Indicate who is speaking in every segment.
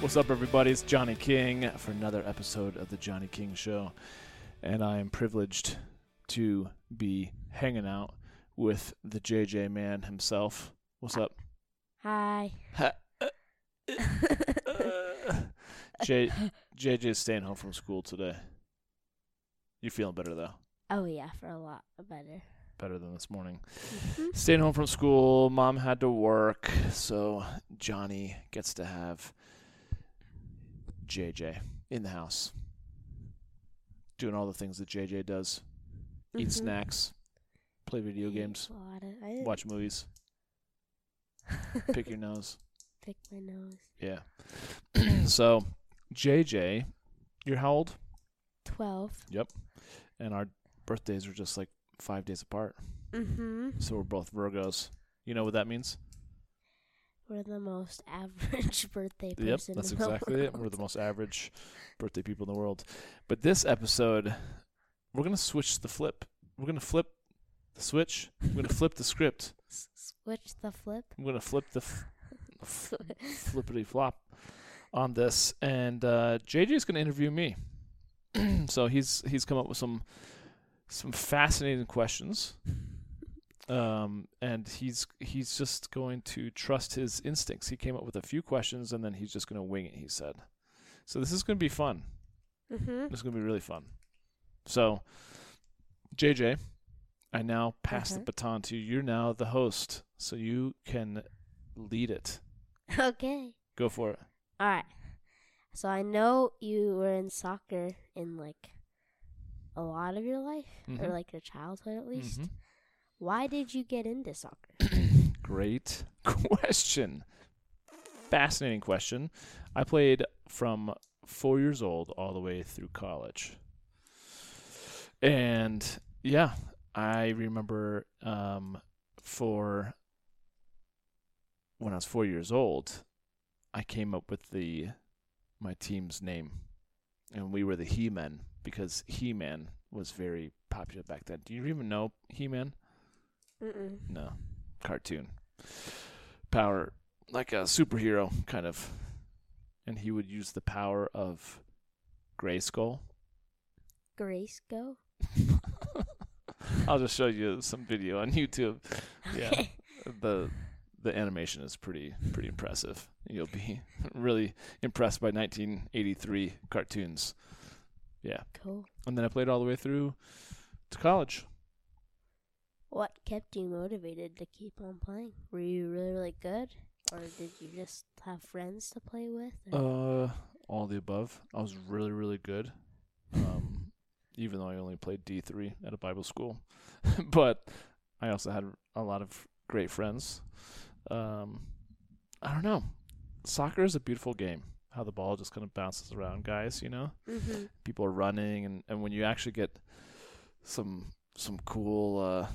Speaker 1: What's up, everybody? It's Johnny King for another episode of The Johnny King Show. And I am privileged to be hanging out with the JJ man himself. What's up?
Speaker 2: Hi. Uh, uh, uh.
Speaker 1: J JJ's staying home from school today. You feeling better though?
Speaker 2: oh yeah, for a lot better.
Speaker 1: Better than this morning.
Speaker 2: Mhm.
Speaker 1: Staying home from school, mom had to work, so Johnny gets to have JJ in the house. Doing all the things that JJ does. Eat
Speaker 2: Mhm.
Speaker 1: snacks, play video games,
Speaker 2: ate a lot of- I
Speaker 1: watch movies, pick your nose.
Speaker 2: pick my nose.
Speaker 1: Yeah. so, JJ, you're how old?
Speaker 2: Twelve. Yep.
Speaker 1: And our birthdays are just like five days apart.
Speaker 2: Mm-hmm.
Speaker 1: So we're both Virgos. You know what that means?
Speaker 2: We're the most average birthday person.
Speaker 1: Yep, that's exactly it. We're the most average birthday people in the world. But this episode, we're gonna switch the flip. We're gonna flip the switch. We're gonna flip the script.
Speaker 2: Switch the flip.
Speaker 1: I'm gonna flip the f- f- flippity flop on this, and uh, is gonna interview me. so he's he's come up with some some fascinating questions. Um, and he's he's just going to trust his instincts. He came up with a few questions, and then he's just going to wing it. He said, "So this is going to be fun.
Speaker 2: mm-hmm.
Speaker 1: This is going to be really fun." So, JJ, I now pass the baton to you. You're now the host, so you can lead it.
Speaker 2: Okay.
Speaker 1: Go for it.
Speaker 2: All right. So I know you were in soccer in like a lot of your life, or
Speaker 1: Mhm.
Speaker 2: like your childhood at least.
Speaker 1: Mhm.
Speaker 2: Why did you get into soccer?
Speaker 1: Great question. Fascinating question. I played from four years old all the way through college. And yeah, I remember um, for when I was four years old, I came up with the my team's name, and we were the He Men because He Man was very popular back then. Do you even know He Man?
Speaker 2: Mm-mm.
Speaker 1: No, cartoon. Power, like a superhero, kind of. And he would use the power of Grayskull.
Speaker 2: Grace, go.
Speaker 1: I'll just show you some video on YouTube. Yeah. The the animation is pretty pretty impressive. You'll be really impressed by 1983 cartoons. Yeah.
Speaker 2: Cool.
Speaker 1: And then I played all the way through to college.
Speaker 2: What kept you motivated to keep on playing? Were you really, really good? Or did you just have friends to play with? or-
Speaker 1: Uh, all the above. I was really, really good. Um, even though I only played D three at a Bible school, but I also had a lot of great friends. Um, I don't know. Soccer is a beautiful game. How the ball just kind of bounces around, guys. You know,
Speaker 2: Mhm.
Speaker 1: people are running, and and when you actually get some some cool. Uh,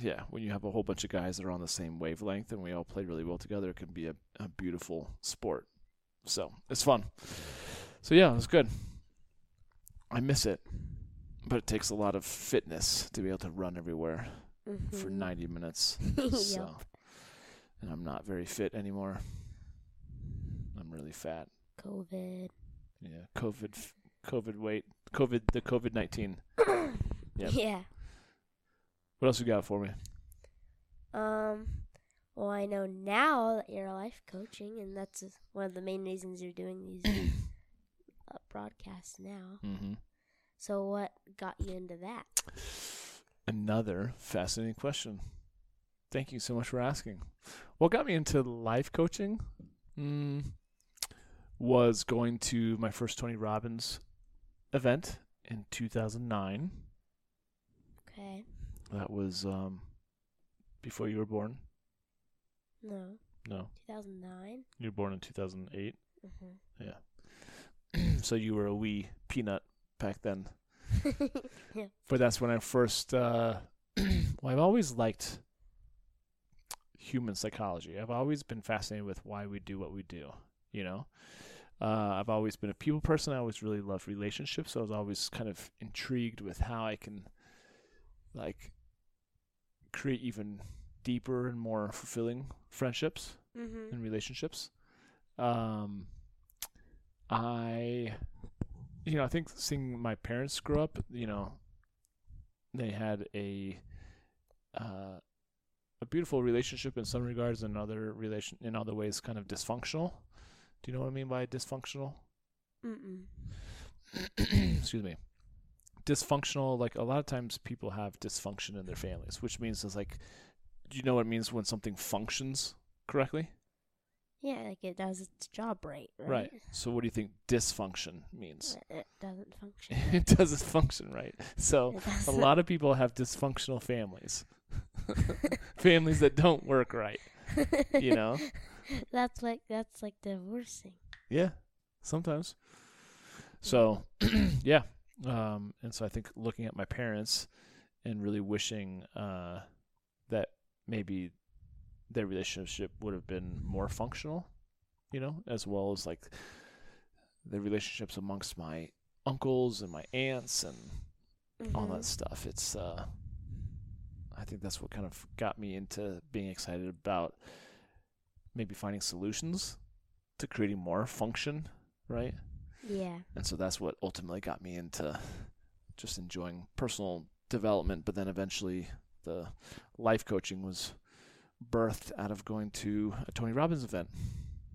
Speaker 1: yeah, when you have a whole bunch of guys that are on the same wavelength and we all play really well together, it can be a, a beautiful sport. So it's fun. So yeah, it was good. I miss it, but it takes a lot of fitness to be able to run everywhere for
Speaker 2: Mhm.
Speaker 1: 90 minutes.
Speaker 2: Yep.
Speaker 1: So, and I'm not very fit anymore. I'm really fat.
Speaker 2: COVID.
Speaker 1: Yeah, COVID, COVID weight, COVID, the COVID 19. Yep.
Speaker 2: Yeah.
Speaker 1: What else you got for me?
Speaker 2: Um. Well, I know now that you're life coaching, and that's one of the main reasons you're doing these uh, broadcasts now.
Speaker 1: Mm-hmm.
Speaker 2: So, what got you into that?
Speaker 1: Another fascinating question. Thank you so much for asking. What got me into life coaching mm, was going to my first Tony Robbins event in 2009.
Speaker 2: Okay.
Speaker 1: That was um, before you were born.
Speaker 2: No.
Speaker 1: No,
Speaker 2: 2009.
Speaker 1: you were born in 2008.
Speaker 2: Mm-hmm. Yeah.
Speaker 1: so you were a wee peanut back then.
Speaker 2: Yeah.
Speaker 1: But that's when I first. Uh, well, I've always liked human psychology. I've always been fascinated with why we do what we do. You know, uh, I've always been a people person. I always really loved relationships. So I was always kind of intrigued with how I can, like, create even deeper and more fulfilling friendships
Speaker 2: mm-hmm.
Speaker 1: and relationships. Um, I, you know, I think seeing my parents grow up, you know, they had a uh, a beautiful relationship in some regards, and other relation in other ways, kind of dysfunctional. Do you know what I mean by dysfunctional? Excuse me. Dysfunctional, like a lot of times people have dysfunction in their families, which means it's like, do you know what it means when something functions correctly?
Speaker 2: Yeah, like it does its job right, right?
Speaker 1: So what do you think dysfunction means?
Speaker 2: It, it doesn't function.
Speaker 1: it doesn't function right. So a lot of people have dysfunctional families. families that don't work right, you know?
Speaker 2: that's like that's like divorcing.
Speaker 1: Yeah, sometimes. So, yeah. Um, and so I think looking at my parents and really wishing uh, that maybe their relationship would have been more functional, you know, as well as like the relationships amongst my uncles and my aunts and all
Speaker 2: Mhm.
Speaker 1: that stuff. It's uh I think that's what kind of got me into being excited about maybe finding solutions to creating more function, right?
Speaker 2: Yeah.
Speaker 1: And so that's what ultimately got me into just enjoying personal development, but then eventually the life coaching was birthed out of going to a Tony Robbins event.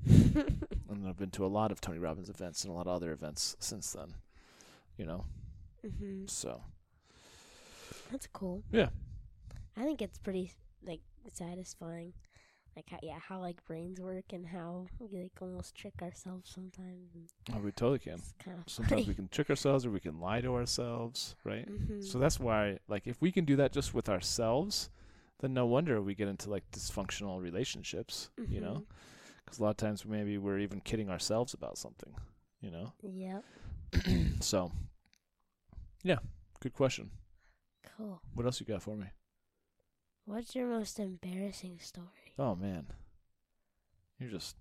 Speaker 1: And I've been to a lot of Tony Robbins events and a lot of other events since then. You know?
Speaker 2: hmm
Speaker 1: So
Speaker 2: That's cool.
Speaker 1: Yeah.
Speaker 2: I think it's pretty like satisfying. Like how, yeah, how like brains work and how we like almost trick ourselves sometimes.
Speaker 1: Oh, we totally can.
Speaker 2: it's kind of
Speaker 1: Sometimes we can trick ourselves or we can lie to ourselves, right?
Speaker 2: hmm
Speaker 1: So that's why, like, if we can do that just with ourselves, then no wonder we get into like dysfunctional relationships, you know? Because a lot of times maybe we're even kidding ourselves about something, you know?
Speaker 2: Yep.
Speaker 1: so, yeah, good question.
Speaker 2: Cool.
Speaker 1: What else you got for me?
Speaker 2: What's your most embarrassing story?
Speaker 1: Oh man, you're just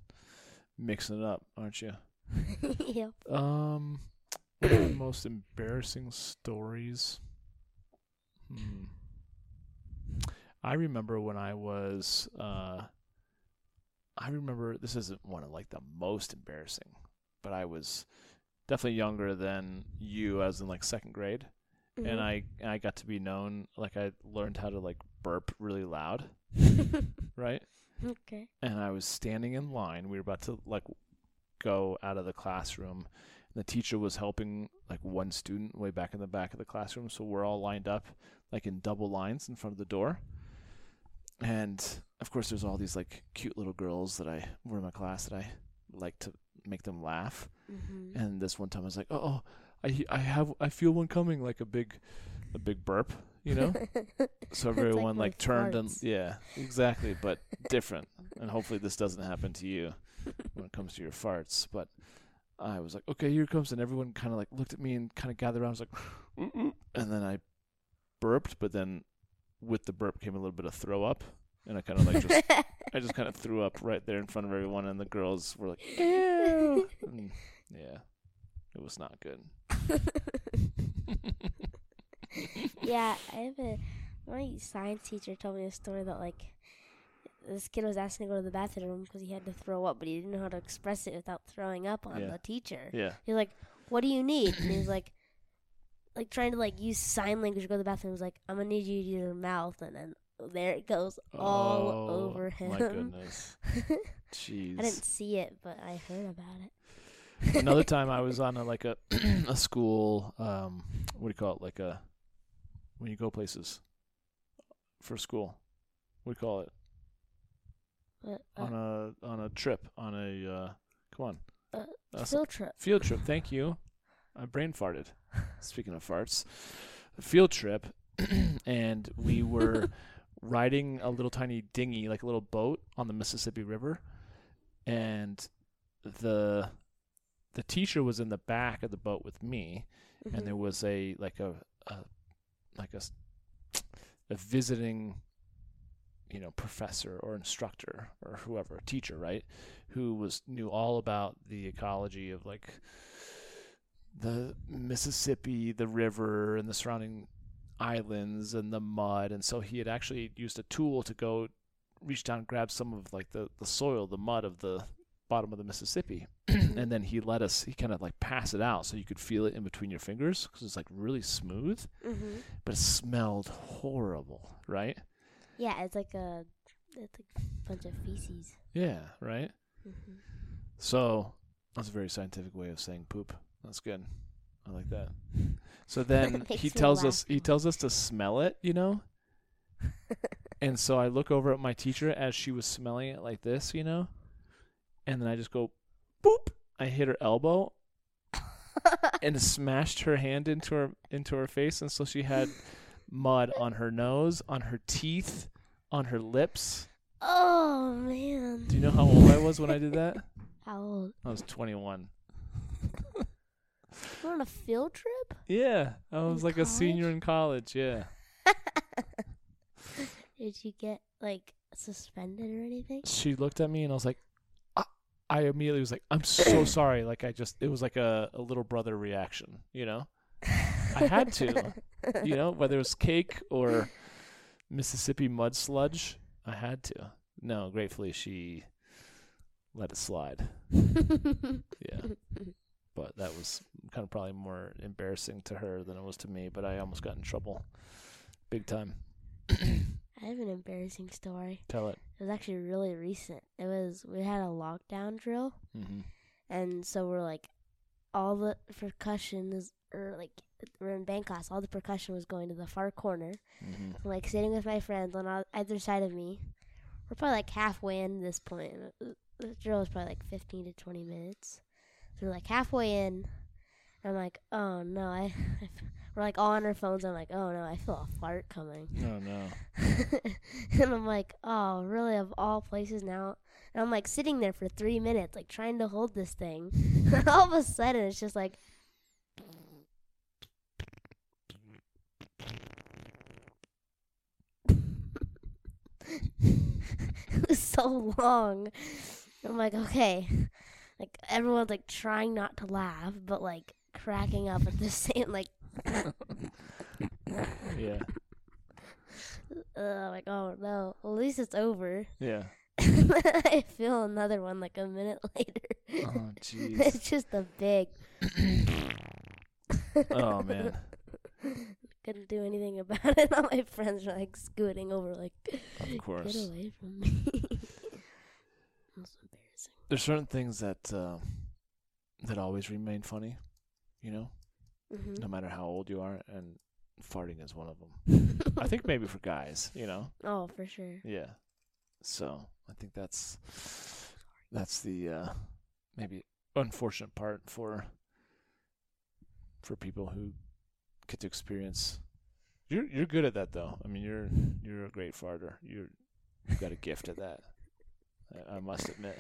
Speaker 1: mixing it up, aren't you?
Speaker 2: yep.
Speaker 1: Um, what are the most embarrassing stories. Hmm. I remember when I was. Uh, I remember this isn't one of like the most embarrassing, but I was definitely younger than you, as in like second grade,
Speaker 2: Mm-hmm.
Speaker 1: and I I got to be known like I learned how to like burp really loud, right?
Speaker 2: okay.
Speaker 1: and I was standing in line. We were about to like go out of the classroom. And the teacher was helping like one student way back in the back of the classroom, so we're all lined up like in double lines in front of the door. And of course, there's all these like cute little girls that I were in my class that I like to make them laugh.
Speaker 2: Mm-hmm.
Speaker 1: And this one time I was like, "Oh, oh I I have I feel one coming, like a big a big burp, you know." So
Speaker 2: It's like
Speaker 1: everyone like, turned and yeah, exactly, but different. And hopefully this doesn't happen to you when it comes to your farts. But I was like, okay, here it comes, and everyone kind of like looked at me and kind of gathered around. I was like, "Mm, mm," and then I burped, but then with the burp came a little bit of throw up, and I kind of like just I just kind of threw up right there in front of everyone, and the girls were like, ew, and yeah, it was not good.
Speaker 2: Yeah, I have a my science teacher told me a story that like this kid was asking to go to the bathroom because he had to throw up, but he didn't know how to express it without throwing up on
Speaker 1: Yeah.
Speaker 2: the teacher.
Speaker 1: Yeah,
Speaker 2: He's like, "What do you need?" And he's like, like trying to like use sign language to go to the bathroom. He's like, "I'm gonna need you to use your mouth," and then there it goes all
Speaker 1: Oh,
Speaker 2: over him.
Speaker 1: My goodness, jeez.
Speaker 2: I didn't see it, but I heard about it.
Speaker 1: Another time I was on a like a a school um what do you call it like a when you go places for school. We call it
Speaker 2: But, uh,
Speaker 1: on a on a trip on a uh come on.
Speaker 2: Uh,
Speaker 1: Uh,
Speaker 2: field trip.
Speaker 1: field trip. Thank you. I brain farted. Speaking of farts a field trip and we were riding a little tiny dinghy like a little boat on the Mississippi River and the the teacher was in the back of the boat with me,
Speaker 2: Mhm.
Speaker 1: and there was a like a, a like a visiting you know professor or instructor or whoever teacher right who was knew all about the ecology of like the Mississippi the river and the surrounding islands and the mud. And so he had actually used a tool to go reach down and grab some of like the the soil the mud of the bottom of the Mississippi. And then he let us he kind of like pass it out so you could feel it in between your fingers because it's like really smooth
Speaker 2: Mhm.
Speaker 1: but it smelled horrible right?
Speaker 2: Yeah, it's like a it's like a bunch of feces.
Speaker 1: yeah right?
Speaker 2: Hmm
Speaker 1: so that's a very scientific way of saying poop. That's good. I like that. So then he tells us he tells us to smell it you know? And so i look over at my teacher as she was smelling it like this you know and then i just go boop i hit her elbow and smashed her hand into her into her face and so she had mud on her nose on her teeth on her lips
Speaker 2: oh man.
Speaker 1: do you know how old i was when i did that
Speaker 2: How old?
Speaker 1: i was 21
Speaker 2: We're on a field trip?
Speaker 1: yeah i
Speaker 2: In
Speaker 1: was like a senior in college yeah
Speaker 2: Did you get like suspended or anything?
Speaker 1: she looked at me and i was like i immediately was like i'm so sorry. Like i just it was like a, a little brother reaction you know? I had to. you know whether it was cake or mississippi mud sludge i had to. No gratefully she let it slide. Yeah. But that was kind of probably more embarrassing to her than it was to me but i almost got in trouble big time
Speaker 2: I have an embarrassing story.
Speaker 1: tell it
Speaker 2: It was actually really recent. It was we had a lockdown drill,
Speaker 1: mm-hmm.
Speaker 2: and so we're like, all the percussion is, or like we're in band class. All the percussion was going to the far corner.
Speaker 1: Mm-hmm.
Speaker 2: I'm like sitting with my friends on either side of me. We're probably like halfway in this point. The drill was probably like 15 to 20 minutes. So we're like halfway in. I'm like, oh no, I. we're like all on our phones. I'm like, oh no, I feel a fart coming.
Speaker 1: oh no
Speaker 2: and I'm like, oh, really? Of all places now? And I'm like sitting there for three minutes, like trying to hold this thing. and all of a sudden, it's just like. it was so long. I'm like, okay. Like, everyone's like trying not to laugh, but like cracking up at the same, like,
Speaker 1: yeah
Speaker 2: uh, like, oh no, well, at least it's over.
Speaker 1: yeah
Speaker 2: I feel another one like a minute later.
Speaker 1: oh jeez
Speaker 2: it's just a big.
Speaker 1: oh man
Speaker 2: Couldn't do anything about it. All my friends are like scooting over, like,
Speaker 1: of
Speaker 2: get
Speaker 1: course
Speaker 2: away from me. That's embarrassing.
Speaker 1: there's certain things that uh, that always remain funny you know
Speaker 2: hmm
Speaker 1: no matter how old you are and farting is one of them. I think maybe for guys you know?
Speaker 2: Oh, for sure.
Speaker 1: yeah. So i think that's that's the uh maybe unfortunate part for for people who get to experience. You're you're good at that though. I mean you're you're a great farter. You're you've got a gift at that I, I must admit.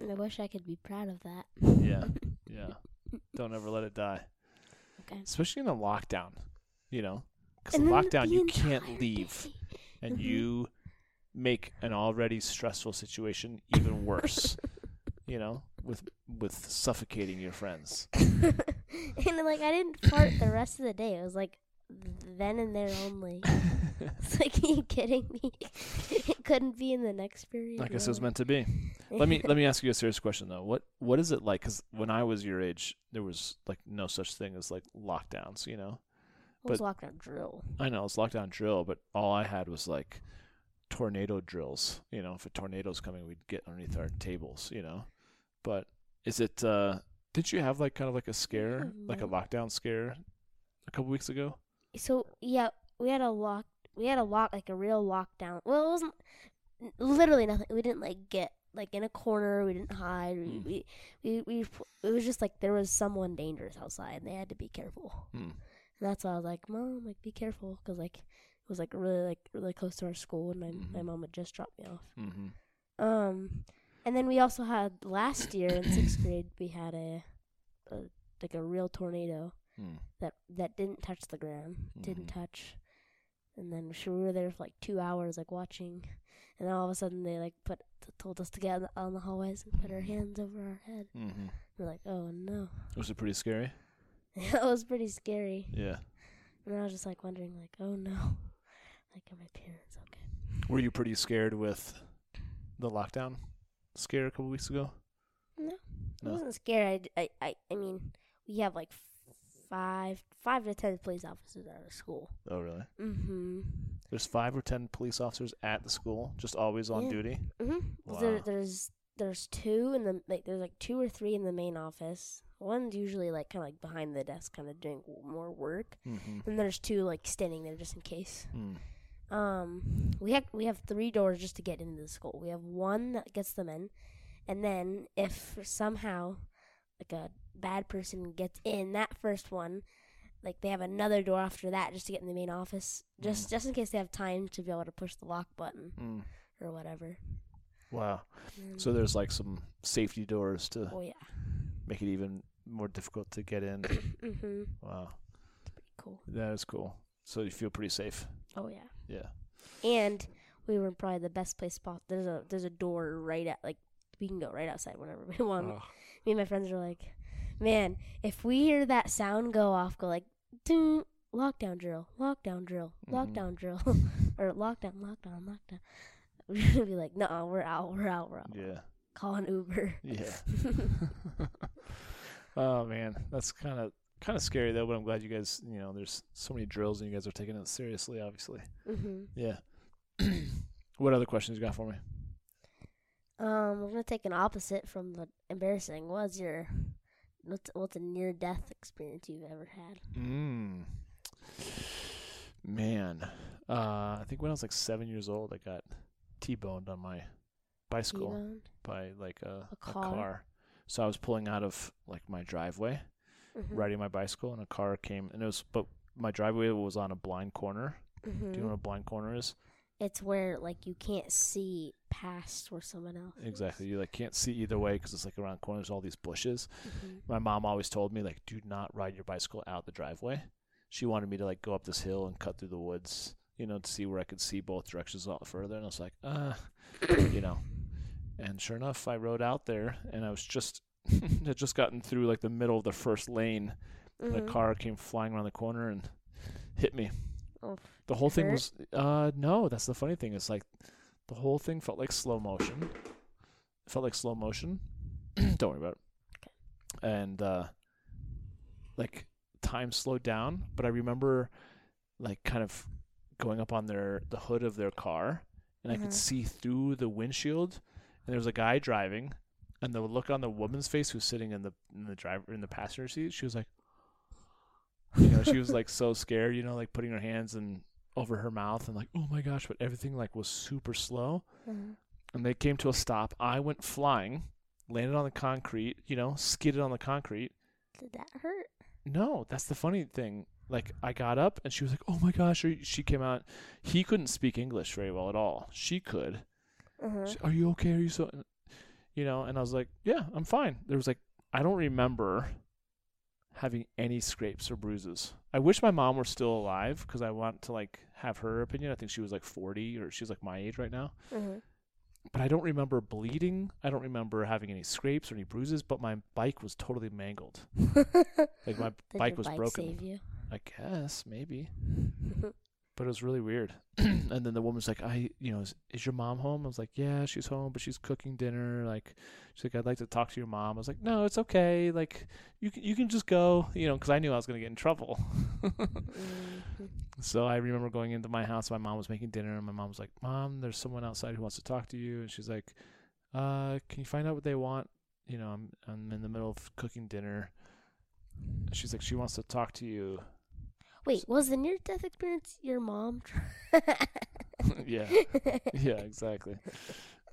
Speaker 2: I wish I could be proud of that.
Speaker 1: yeah yeah. Don't ever let it die Especially in a lockdown you know because in lockdown you can't leave
Speaker 2: day.
Speaker 1: and
Speaker 2: Mhm.
Speaker 1: you make an already stressful situation even worse you know with with suffocating your friends
Speaker 2: and like I didn't fart the rest of the day. It was like then and there only. It's like, are you kidding me? it couldn't be in the next period.
Speaker 1: i guess it was meant to be let me let me ask you a serious question though what what is it like because when i was your age there was like no such thing as like lockdowns you know
Speaker 2: It was lockdown drill.
Speaker 1: i know it's lockdown drill but all i had was like tornado drills you know if a tornado's coming we'd get underneath our tables you know but is it uh did you have like kind of like a scare like a lockdown scare a couple weeks ago
Speaker 2: So yeah, we had a lock. We had a lock, like a real lockdown. Well, it wasn't literally nothing. We didn't like get like in a corner. We didn't hide. We
Speaker 1: Hmm.
Speaker 2: we, we we it was just like there was someone dangerous outside, and they had to be careful.
Speaker 1: hmm.
Speaker 2: And that's why I was like, Mom, like be careful, because like it was like really like really close to our school, and my my
Speaker 1: Mhm.
Speaker 2: mom had just dropped me off.
Speaker 1: mm-hmm
Speaker 2: Um, and then we also had last year in sixth grade we had a a like a real tornado
Speaker 1: Hmm.
Speaker 2: that that didn't touch the ground, didn't
Speaker 1: Mhm.
Speaker 2: touch. And then we were there for like two hours, like watching, and then all of a sudden they like put told us to get on the, hallways and put our hands over our head.
Speaker 1: Mm-hmm.
Speaker 2: We're like, oh no,
Speaker 1: Was it pretty scary?
Speaker 2: it was pretty scary.
Speaker 1: Yeah.
Speaker 2: And I was just like wondering, like, oh no, like are my parents okay?
Speaker 1: Were you pretty scared with the lockdown scare a couple weeks ago?
Speaker 2: No,
Speaker 1: No.
Speaker 2: I wasn't scared. I, I, I, I mean, we have like five, five to ten police officers at our school.
Speaker 1: Oh, really?
Speaker 2: Mm-hmm.
Speaker 1: There's five or ten police officers at the school, just always on
Speaker 2: Yeah.
Speaker 1: duty.
Speaker 2: Mm-hmm. There,
Speaker 1: Wow.
Speaker 2: there's there's two in the like there's like two or three in the main office. One's usually like kind of like behind the desk, kind of doing more work,
Speaker 1: Mm-hmm.
Speaker 2: and there's two like standing there just in case.
Speaker 1: Mm.
Speaker 2: Um, we have we have three doors just to get into the school. We have one that gets them in, and then if somehow like a bad person gets in that first one, like they have another door after that just to get in the main office, just just in case they have time to be able to push the lock button
Speaker 1: Mm.
Speaker 2: or whatever.
Speaker 1: Wow.
Speaker 2: And-
Speaker 1: So there's like some safety doors to
Speaker 2: oh yeah,
Speaker 1: make it even more difficult to get in.
Speaker 2: mm-hmm.
Speaker 1: wow.
Speaker 2: pretty cool.
Speaker 1: That is cool. So you feel pretty safe.
Speaker 2: Oh yeah,
Speaker 1: Yeah.
Speaker 2: and we were in probably the best place spot. There's a there's a door right at like we can go right outside whenever we want.
Speaker 1: Oh.
Speaker 2: me and my friends are like, man, if we hear that sound go off, go like, ding, lockdown drill, lockdown drill,
Speaker 1: Mhm.
Speaker 2: lockdown drill, or lockdown, lockdown, lockdown. We're gonna be like, no, we're out, we're out, we're out.
Speaker 1: Yeah.
Speaker 2: Call an Uber.
Speaker 1: Yeah. oh man, that's kind of kind of scary though. But I'm glad you guys, you know, there's so many drills and you guys are taking it seriously. Obviously.
Speaker 2: hmm
Speaker 1: Yeah. what other questions you got for me?
Speaker 2: Um, we're gonna take an opposite from the embarrassing. What's your what's what's a near death experience you've ever had?
Speaker 1: Mm. Man, uh, I think when I was like seven years old, I got T-boned on my bicycle
Speaker 2: T-boned?
Speaker 1: by like a,
Speaker 2: A
Speaker 1: a
Speaker 2: car?
Speaker 1: car. So I was pulling out of like my driveway,
Speaker 2: Mhm.
Speaker 1: riding my bicycle, and a car came, and it was, but my driveway was on a blind corner. Do you know what a blind corner is?
Speaker 2: It's where like you can't see past where someone else. is.
Speaker 1: Exactly. You like can't see either way because it's like around corners, all these bushes.
Speaker 2: Mhm.
Speaker 1: My mom always told me like, do not ride your bicycle out the driveway. She wanted me to like go up this hill and cut through the woods, you know, to see where I could see both directions a lot further. And I was like, uh, you know. And sure enough, I rode out there, and I was just had just gotten through like the middle of the first lane. And
Speaker 2: Mhm.
Speaker 1: a car came flying around the corner and hit me.
Speaker 2: Oh,
Speaker 1: The whole thing
Speaker 2: hurt?
Speaker 1: was uh no, that's the funny thing. It's like the whole thing felt like slow motion. It felt like slow motion. Don't worry about it. And uh like time slowed down, but I remember like kind of going up on their the hood of their car and I
Speaker 2: Mhm.
Speaker 1: could see through the windshield and there was a guy driving and the look on the woman's face who's sitting in the in the driver in the passenger seat, she was like you know, she was like so scared, you know, like putting her hands and over her mouth and like, oh my gosh, but everything like was super slow.
Speaker 2: Mhm.
Speaker 1: And they came to a stop. I went flying, landed on the concrete, you know, skidded on the concrete.
Speaker 2: Did that hurt?
Speaker 1: No, that's the funny thing. Like I got up and she was like, "Oh my gosh!" She came out. He couldn't speak English very well at all. She could.
Speaker 2: Uh-huh.
Speaker 1: She, Are you okay? Are you so? You know, and I was like, "Yeah, I'm fine." There was like, I don't remember having any scrapes or bruises. I wish my mom were still alive because I want to like have her opinion. I think she was like 40 or she's like my age right now.
Speaker 2: Mhm.
Speaker 1: But I don't remember bleeding. I don't remember having any scrapes or any bruises. But my bike was totally mangled. Like my bike was
Speaker 2: bike
Speaker 1: broken. I guess maybe, but it was really weird. and then the woman's like, "I, you know, is, is your mom home?" I was like, "Yeah, she's home, but she's cooking dinner." Like, she's like, "I'd like to talk to your mom." I was like, "No, it's okay. Like, you can you can just go, you know, because I knew I was gonna get in trouble." So I remember going into my house. My mom was making dinner, and my mom was like, "Mom, there's someone outside who wants to talk to you." And she's like, "Uh, can you find out what they want?" You know, I'm I'm in the middle of cooking dinner. She's like, she wants to talk to you.
Speaker 2: Wait, was the near death experience your mom?
Speaker 1: yeah, yeah, exactly.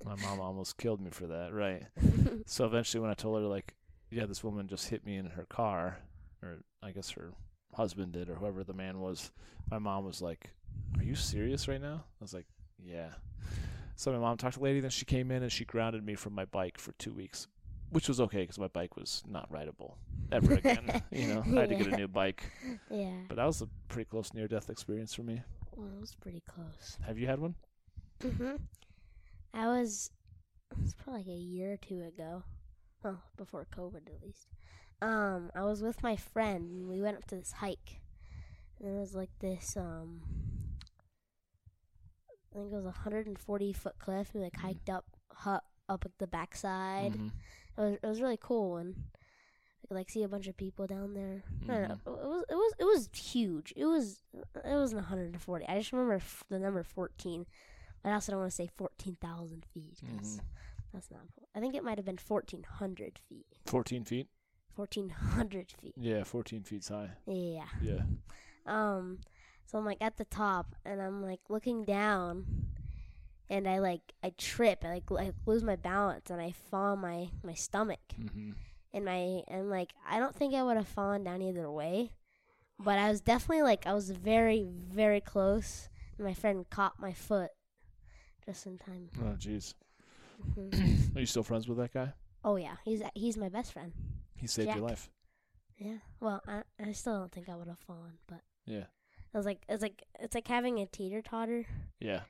Speaker 1: My mom almost killed me for that, right? So eventually, when I told her, like, yeah, this woman just hit me in her car, or I guess her husband did, or whoever the man was, my mom was like, Are you serious right now? I was like, Yeah. So my mom talked to the lady, then she came in and she grounded me from my bike for two weeks. Which was okay because my bike was not rideable ever again. you know, I had to get a new bike,
Speaker 2: Yeah.
Speaker 1: but that was a pretty close near death experience for me.
Speaker 2: Well, it was pretty close.
Speaker 1: Have you had one?
Speaker 2: Mhm. I was. It was probably like a year or two ago. Well, before COVID at least. Um, I was with my friend and we went up to this hike. And it was like this um. I think it was a 140 foot cliff. We like hiked up, hu- up like the backside.
Speaker 1: Mhm.
Speaker 2: It was it was really cool and I could like see a bunch of people down there. I don't know.
Speaker 1: Mm-hmm.
Speaker 2: It was it was it was huge. It was it wasn't 140. I just remember f- the number 14. But I also don't want to say 14,000 feet 'cause
Speaker 1: Mhm.
Speaker 2: that's not. I think it might have been 1,400 feet.
Speaker 1: 14 feet?
Speaker 2: 1,400 feet.
Speaker 1: Yeah, 14 feet high.
Speaker 2: Yeah.
Speaker 1: Yeah.
Speaker 2: Um, so I'm like at the top, and I'm like looking down, and I like I trip, I like I lose my balance, and I fall on my my stomach,
Speaker 1: Mm-hmm.
Speaker 2: and my and like I don't think I would have fallen down either way, but I was definitely like I was very very close, and my friend caught my foot just in time.
Speaker 1: Oh, jeez.
Speaker 2: Mhm.
Speaker 1: Are you still friends with that guy?
Speaker 2: oh yeah, he's he's my best friend.
Speaker 1: He saved
Speaker 2: Jack.
Speaker 1: your life.
Speaker 2: Yeah. Well, I I still don't think I would have fallen, but
Speaker 1: Yeah.
Speaker 2: It was like it's like it's like having a teeter totter.
Speaker 1: Yeah.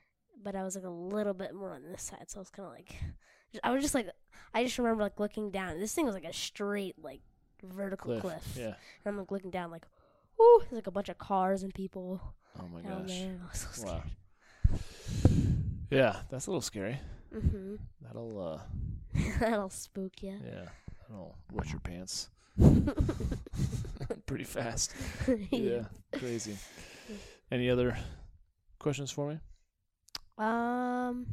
Speaker 2: But I was like a little bit more on this side, so I was kind of like, I was just like, I just remember like looking down. This thing was like a straight like vertical
Speaker 1: Cliff.
Speaker 2: cliff,
Speaker 1: Yeah.
Speaker 2: and I'm like looking down, like, ooh, there's like a bunch of cars and people
Speaker 1: Oh my
Speaker 2: down
Speaker 1: gosh.
Speaker 2: there. I was so
Speaker 1: Wow. Yeah, that's a little scary.
Speaker 2: Mhm.
Speaker 1: That'll uh
Speaker 2: That'll spook you.
Speaker 1: yeah, that'll wet your pants pretty fast. Yeah, crazy. Any other questions for me?
Speaker 2: Um,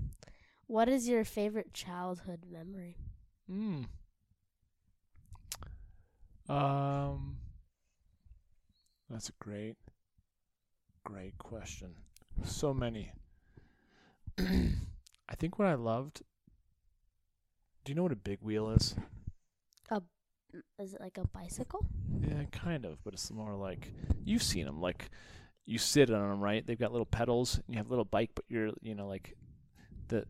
Speaker 2: what is your favorite childhood memory?
Speaker 1: Hmm. Um, that's a great, great question. So many. I think what I loved. Do you know what a big wheel is?
Speaker 2: A is it like a bicycle?
Speaker 1: Yeah, kind of, but it's more like you've seen them. Like you sit on them, right? They've got little pedals. And you have a little bike, but you're, you know, like the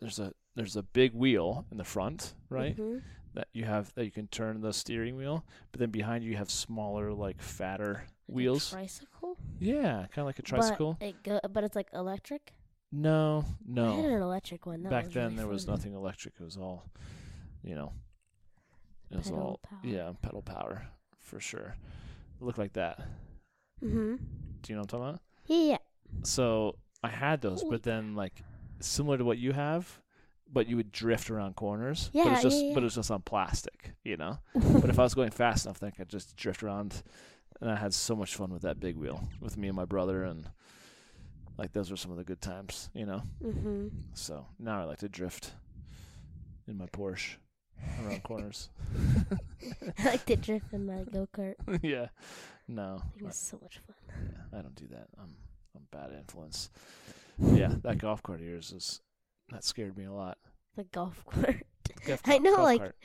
Speaker 1: there's a there's a big wheel in the front, right?
Speaker 2: Mhm.
Speaker 1: That you have that you can turn the steering wheel, but then behind you you have smaller, like fatter
Speaker 2: Like
Speaker 1: wheels.
Speaker 2: A tricycle.
Speaker 1: yeah, kind of like a tricycle.
Speaker 2: But it go, but it's like electric.
Speaker 1: no,
Speaker 2: I had
Speaker 1: no.
Speaker 2: an electric one. That
Speaker 1: Back then
Speaker 2: really
Speaker 1: there was
Speaker 2: fun.
Speaker 1: nothing electric. It was all, you know, it was
Speaker 2: Pedal
Speaker 1: all
Speaker 2: power.
Speaker 1: yeah, pedal power for sure. It looked like that.
Speaker 2: Mhm.
Speaker 1: Do you know what I'm talking about?
Speaker 2: Yeah, yeah.
Speaker 1: So I had those, but then like similar to what you have, but you would drift around corners. but
Speaker 2: Yeah,
Speaker 1: it's just
Speaker 2: yeah,
Speaker 1: but
Speaker 2: yeah.
Speaker 1: it's just on plastic, you know. but if I was going fast enough, then I could just drift around, and I had so much fun with that big wheel with me and my brother, and like those were some of the good times, you know.
Speaker 2: Mhm.
Speaker 1: So now I like to drift in my Porsche around corners.
Speaker 2: I like to drift in my go kart.
Speaker 1: yeah, no,
Speaker 2: I think
Speaker 1: I,
Speaker 2: it's so much fun.
Speaker 1: yeah, I don't do that. I'm I'm bad influence. Yeah, that golf cart of yours is that scared me a lot.
Speaker 2: The golf cart.
Speaker 1: Golf
Speaker 2: I know, like,
Speaker 1: cart.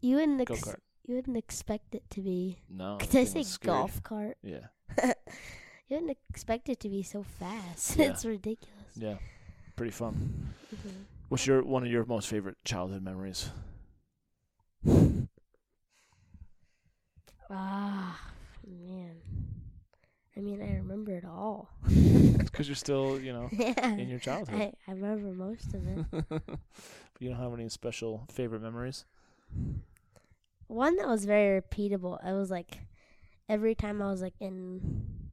Speaker 2: You wouldn't ex- you wouldn't expect it to be.
Speaker 1: No.
Speaker 2: Could I say golf cart?
Speaker 1: Yeah.
Speaker 2: you wouldn't expect it to be so fast.
Speaker 1: Yeah.
Speaker 2: it's ridiculous.
Speaker 1: Yeah. Pretty fun.
Speaker 2: Mhm.
Speaker 1: What's your one of your most favorite childhood memories?
Speaker 2: Ah, man. I mean, I remember it all.
Speaker 1: Because you're still, you know,
Speaker 2: yeah.
Speaker 1: in your childhood.
Speaker 2: I, I remember most of it.
Speaker 1: but you don't have any special favorite memories?
Speaker 2: One that was very repeatable. I was like, every time I was like in,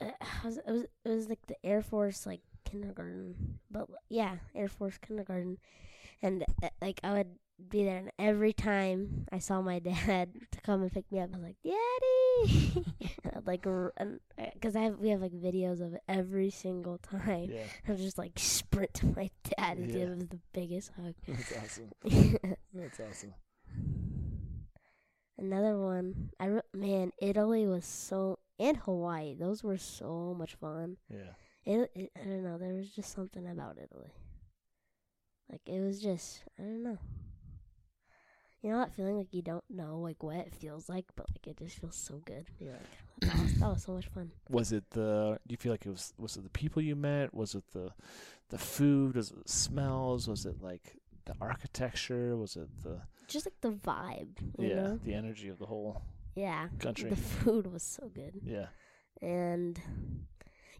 Speaker 2: uh, I was, it was it was like the Air Force like kindergarten, but yeah, Air Force kindergarten, and uh, like I would be there, and every time I saw my dad to come and pick me up, I was like, "Daddy!" I'd like, because uh, I have we have like videos of it every single time.
Speaker 1: Yeah.
Speaker 2: I would just like sprint to my dad and
Speaker 1: Yeah.
Speaker 2: give him the biggest hug.
Speaker 1: That's awesome. That's awesome.
Speaker 2: Another one. I re- man, Italy was so and Hawaii. Those were so much fun.
Speaker 1: Yeah.
Speaker 2: It, it I don't know. There was just something about Italy. Like it was just I don't know. You know that feeling like you don't know like what it feels like, but like it just feels so good. You're like that was, that was so much fun.
Speaker 1: Was it the? Do you feel like it was? Was it the people you met? Was it the, the food? Was it the smells? Was it like the architecture? Was it the
Speaker 2: Just like the vibe, you
Speaker 1: yeah
Speaker 2: know?
Speaker 1: the energy of the whole
Speaker 2: Yeah.
Speaker 1: country?
Speaker 2: The food was so good.
Speaker 1: yeah,
Speaker 2: and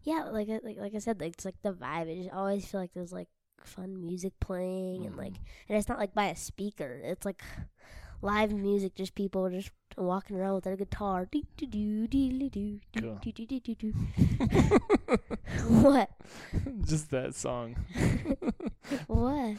Speaker 2: yeah, like I- like like I said, like it's like the vibe. I just always feel like there's like fun music playing, and like,
Speaker 1: Mhm.
Speaker 2: and it's not like by a speaker. It's like live music, just people just walking around with their guitar. What?
Speaker 1: just that song.
Speaker 2: What?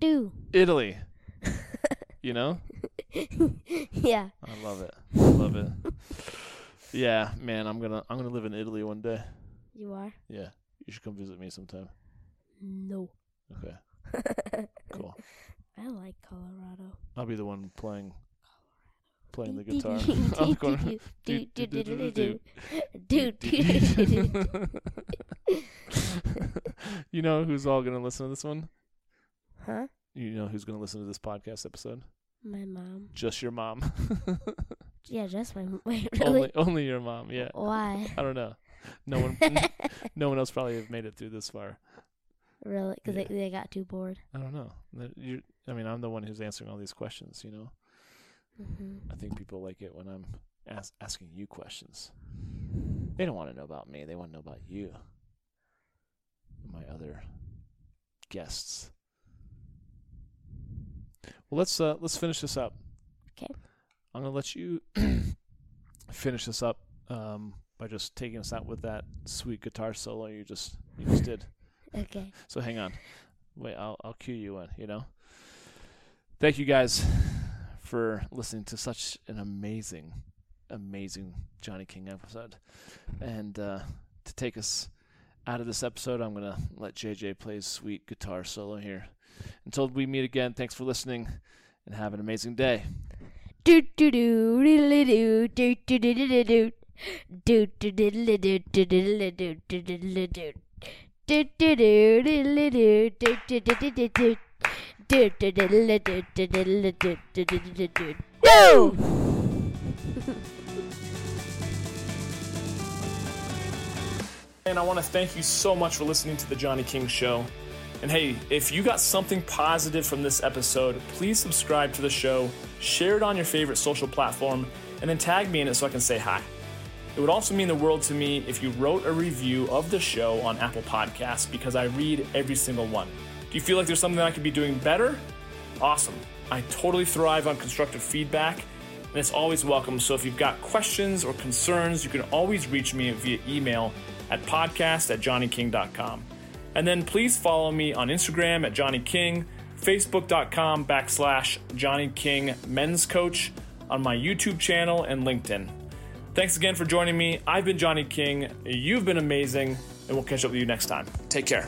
Speaker 2: do?
Speaker 1: Italy. you know?
Speaker 2: yeah.
Speaker 1: I love it. I love it. yeah, man, I'm gonna I'm gonna live in Italy one day.
Speaker 2: You are?
Speaker 1: Yeah. You should come visit me sometime.
Speaker 2: No.
Speaker 1: Okay. cool.
Speaker 2: I like Colorado.
Speaker 1: I'll be the one playing playing the guitar. I'm going
Speaker 2: do do do do do do
Speaker 1: do. You know who's all gonna listen to this one?
Speaker 2: Huh?
Speaker 1: You know who's gonna listen to this podcast episode?
Speaker 2: My mom.
Speaker 1: Just your mom.
Speaker 2: Yeah, just my wait, really?
Speaker 1: only only your mom. Yeah.
Speaker 2: Why?
Speaker 1: I don't know. No one no one else probably have made it through this far.
Speaker 2: Really? Because
Speaker 1: Yeah.
Speaker 2: they, they got too bored.
Speaker 1: I don't know. That You I mean, I'm the one who's answering all these questions, you know.
Speaker 2: hmm
Speaker 1: I think people like it when I'm as- asking you questions. They don't want to know about me. They want to know about you. My other guests. Well, let's uh let's finish this up.
Speaker 2: Okay.
Speaker 1: I'm gonna let you finish this up um, by just taking us out with that sweet guitar solo you just you just did.
Speaker 2: Okay.
Speaker 1: So hang on. Wait, I'll I'll cue you in, you know. Thank you guys for listening to such an amazing amazing Johnny King episode. And uh to take us out of this episode, I'm going to let JJ play his sweet guitar solo here. Until we meet again, thanks for listening and have an amazing day.
Speaker 2: Do do do diddly do do do do do do do do diddly do do diddly do do diddly do do do do diddly do do do do do do do do do diddly do do diddly do do do do do do
Speaker 3: And I want to thank you so much for listening to The Johnny King Show. And hey, if you got something positive from this episode, please subscribe to the show, share it on your favorite social platform, and then tag me in it so I can say hi. It would also mean the world to me if you wrote a review of the show on Apple Podcasts because I read every single one. Do you feel like there's something I could be doing better? Awesome. I totally thrive on constructive feedback, and it's always welcome. So if you've got questions or concerns, you can always reach me via email at podcast at johnnyking.com. And then please follow me on Instagram at Johnny King, Facebook.com backslash Johnny King Men's Coach, on my YouTube channel and LinkedIn. Thanks again for joining me. I've been Johnny King. You've been amazing, and we'll catch up with you next time. Take care.